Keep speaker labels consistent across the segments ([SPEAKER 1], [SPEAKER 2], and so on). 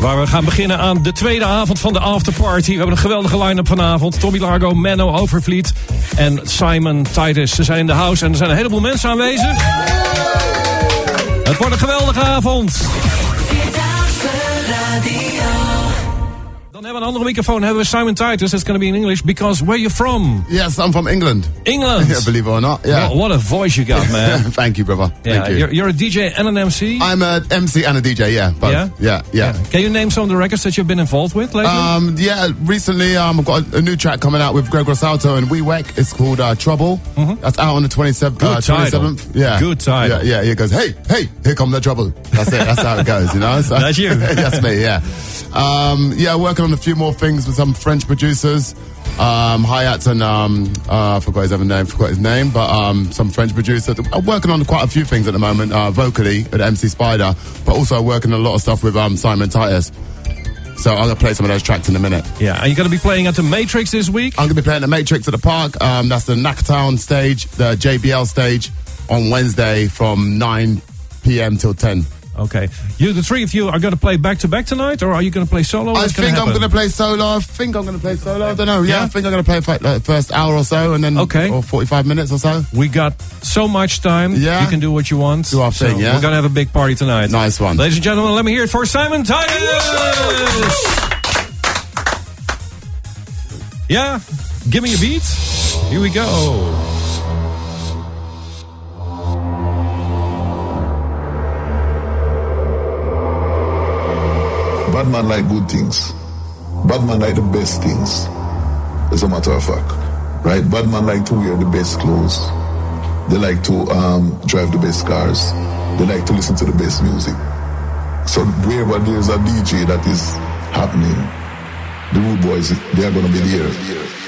[SPEAKER 1] Waar we gaan beginnen aan de tweede avond van de afterparty. We hebben een geweldige line-up vanavond. Tommy Largo, Menno Overvliet en Simon Titus. Ze zijn in de house en er zijn een heleboel mensen aanwezig. Het wordt een geweldige avond. Dan hebben we een andere microfoon. Hebben we Simon Titus. It's going to be in English. Because where you from?
[SPEAKER 2] Yes, I'm from England.
[SPEAKER 1] England.
[SPEAKER 2] Yeah, believe it or not. Yeah.
[SPEAKER 1] Well, what a voice you got, man.
[SPEAKER 2] Thank you, brother.
[SPEAKER 1] yeah,
[SPEAKER 2] Thank you.
[SPEAKER 1] You're, you're a DJ and an MC.
[SPEAKER 2] I'm a MC and a DJ. Yeah. Both.
[SPEAKER 1] Yeah?
[SPEAKER 2] Yeah. Yeah.
[SPEAKER 1] Can you name some of the records that you've been involved with lately?
[SPEAKER 2] Um, yeah, recently um, I've got a, a new track coming out with Greg Rosalto and WeWek. It's called uh, Trouble. That's out on the 27th.
[SPEAKER 1] Mm-hmm. Good
[SPEAKER 2] uh,
[SPEAKER 1] title.
[SPEAKER 2] 27th. Yeah.
[SPEAKER 1] Good title.
[SPEAKER 2] Yeah, yeah. He goes, hey, hey, here come the trouble. That's it. That's how it goes, you know? So,
[SPEAKER 1] That's you.
[SPEAKER 2] that's me, yeah. Um, yeah, working on a few more things with some French producers. Um, Hayat and um, uh, I forgot his other name, forgot his name, but um, some French producer. I'm working on quite a few things at the moment, uh, vocally at MC Spider, but also working on a lot of stuff with um, Simon Titus. So I'm gonna play some of those tracks in a minute.
[SPEAKER 1] yeah, and you're going to be playing at the Matrix this week?
[SPEAKER 2] I'm gonna be playing the Matrix at the park. Um, that's the Knacktown stage, the JBL stage, on Wednesday from 9 p.m. till 10.
[SPEAKER 1] Okay. You, the three of you, are going to play back to back tonight, or are you going to play solo?
[SPEAKER 2] I
[SPEAKER 1] What's gonna
[SPEAKER 2] think I'm gonna play solo. I think I'm gonna play solo. I don't know. Yeah,
[SPEAKER 1] Yeah?
[SPEAKER 2] I think I'm gonna play for like first hour or so, and then
[SPEAKER 1] Okay.
[SPEAKER 2] or 45 minutes or so.
[SPEAKER 1] We got so much time.
[SPEAKER 2] Yeah.
[SPEAKER 1] You can do what you want.
[SPEAKER 2] Do our
[SPEAKER 1] So
[SPEAKER 2] thing, yeah?
[SPEAKER 1] We're going to have a big party tonight.
[SPEAKER 2] Nice one.
[SPEAKER 1] Ladies and gentlemen, let me hear it for Simon Titus! Yeah? Give me a beat. Here we go.
[SPEAKER 3] Bad man like good things. Bad man like the best things. As a matter of fact. Right? Bad man like to wear the best clothes. They like to um, drive the best cars. They like to listen to the best music. So wherever there's a DJ that is happening, the rude boys, they are gonna be there.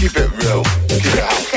[SPEAKER 4] Keep
[SPEAKER 5] it
[SPEAKER 6] real. It out.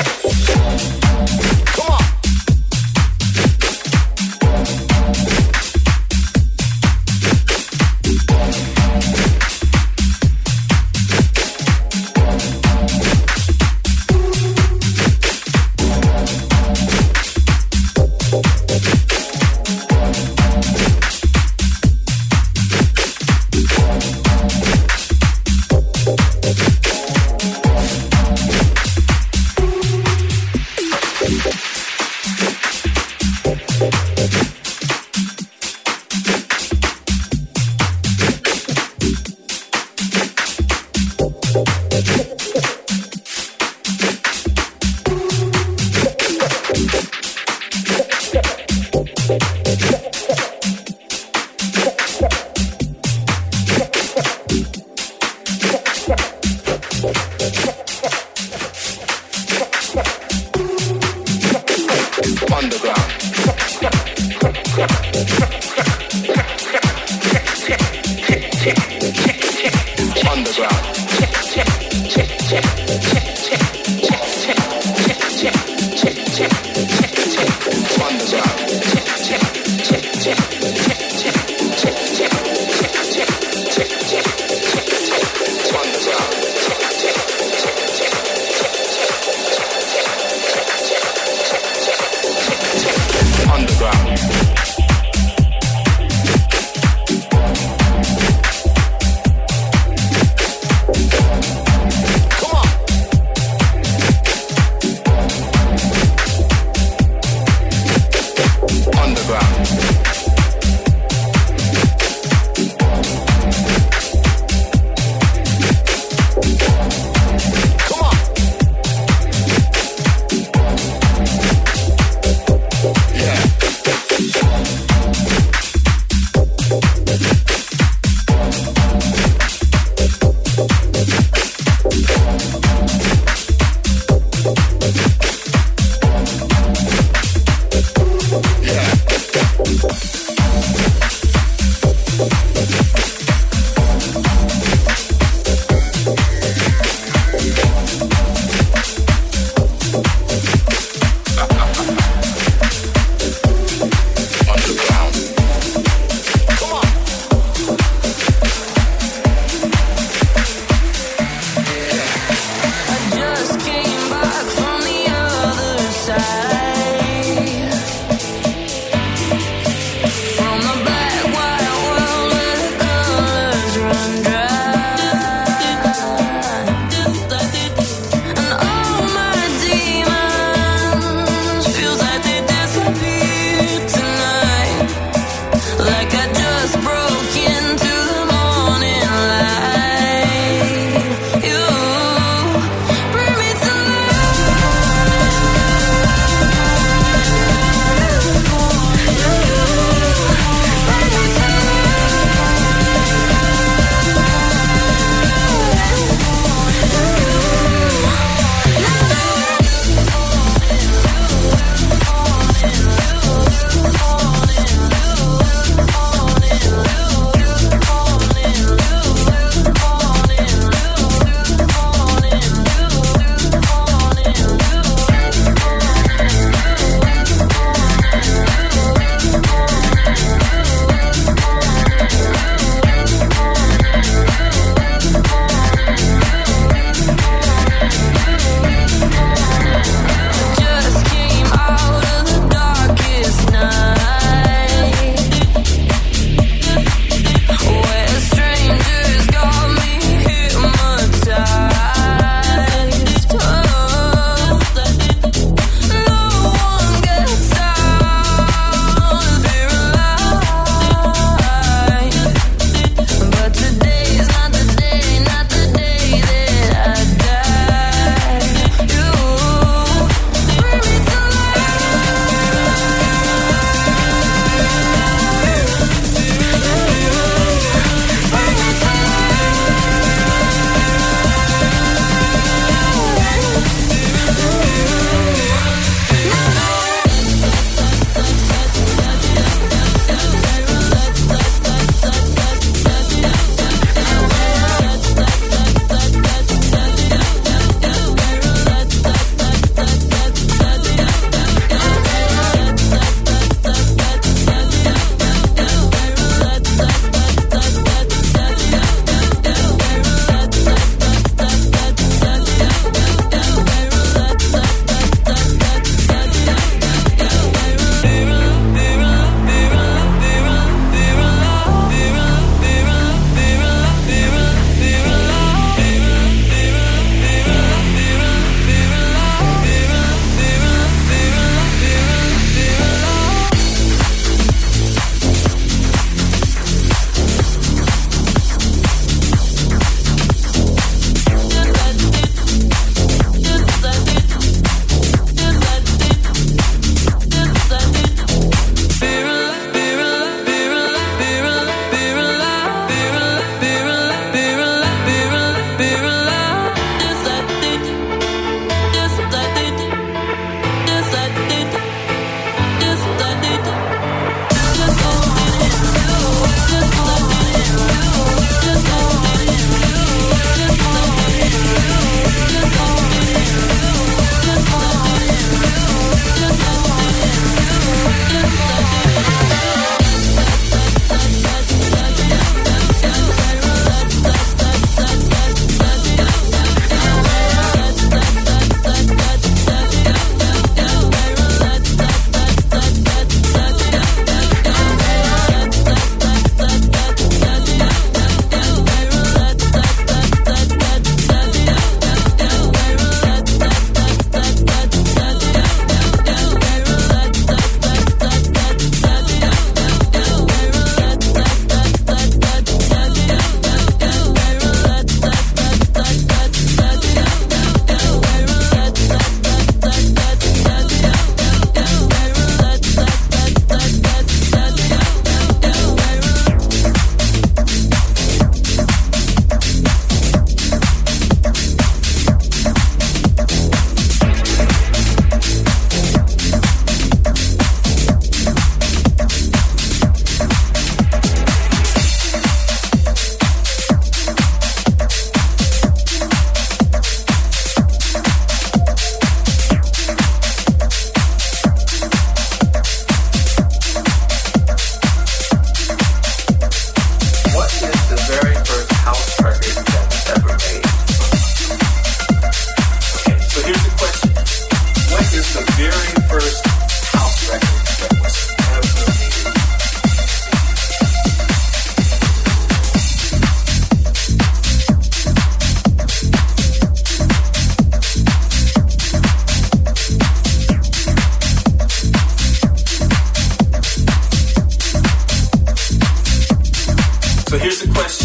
[SPEAKER 7] So here's the question.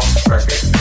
[SPEAKER 7] House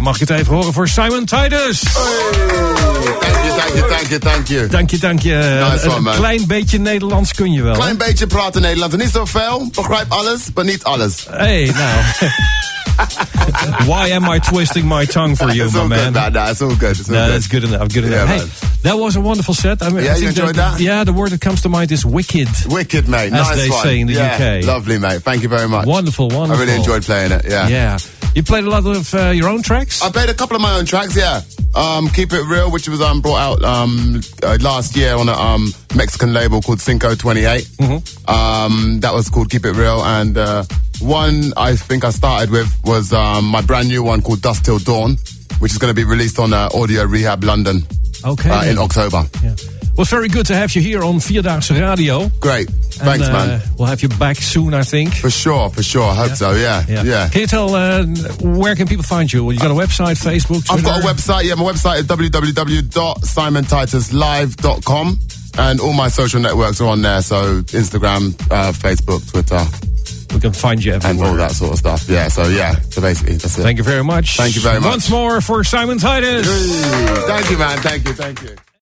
[SPEAKER 1] Mag ik het even horen voor Simon Titus?
[SPEAKER 2] Thank you, thank you, thank you.
[SPEAKER 1] Dank je, dank je.
[SPEAKER 2] Nice
[SPEAKER 1] een
[SPEAKER 2] one, man.
[SPEAKER 1] klein beetje Nederlands kun je wel. hè?
[SPEAKER 2] Klein beetje praten Nederlands. Niet zoveel. Begrijp alles, maar niet alles.
[SPEAKER 1] Hey, nou. Why am I twisting my tongue for you, my man?
[SPEAKER 2] good, man. Nah, it's all good. It's all good.
[SPEAKER 1] that's good enough. Good enough.
[SPEAKER 2] Yeah,
[SPEAKER 1] hey,
[SPEAKER 2] man.
[SPEAKER 1] that was a wonderful set. I mean,
[SPEAKER 2] Yeah,
[SPEAKER 1] I
[SPEAKER 2] you enjoyed that?
[SPEAKER 1] Yeah, the word that comes to mind is wicked.
[SPEAKER 2] Wicked, mate.
[SPEAKER 1] As
[SPEAKER 2] nice
[SPEAKER 1] they
[SPEAKER 2] one.
[SPEAKER 1] say in the
[SPEAKER 2] yeah,
[SPEAKER 1] UK.
[SPEAKER 2] Lovely, mate. Thank you very much.
[SPEAKER 1] Wonderful, wonderful.
[SPEAKER 2] I really enjoyed playing it. Yeah.
[SPEAKER 1] Yeah. You played a lot of uh, your own tracks?
[SPEAKER 2] I played a couple of my own tracks, yeah. Um, Keep It Real, which was um, brought out um, uh, last year on a um, Mexican label called Cinco 28.
[SPEAKER 1] Mm-hmm.
[SPEAKER 2] Um, that was called Keep It Real. And uh, one I think I started with was um, my brand new one called Dust Till Dawn, which is going to be released on uh, Audio Rehab London
[SPEAKER 1] Okay.
[SPEAKER 2] uh, in October.
[SPEAKER 1] Yeah. Well, very good to have you here on Vierdaagse Radio.
[SPEAKER 2] Great. Thanks,
[SPEAKER 1] And, uh,
[SPEAKER 2] man.
[SPEAKER 1] We'll have you back soon, I think.
[SPEAKER 2] For sure, for sure. I hope so, yeah. Yeah.
[SPEAKER 1] Can you tell uh, where can people find you? Well, You got a website, Facebook, Twitter?
[SPEAKER 2] I've got a website. Yeah, my website is www.simontituslive.com. And all my social networks are on there. So Instagram, uh, Facebook, Twitter.
[SPEAKER 1] We can find you everywhere.
[SPEAKER 2] And all that sort of stuff. Yeah, so yeah. So basically, that's it.
[SPEAKER 1] Thank you very much.
[SPEAKER 2] Thank you very much.
[SPEAKER 1] Once more for Simon Titus.
[SPEAKER 2] Thank you, man. Thank you, thank you.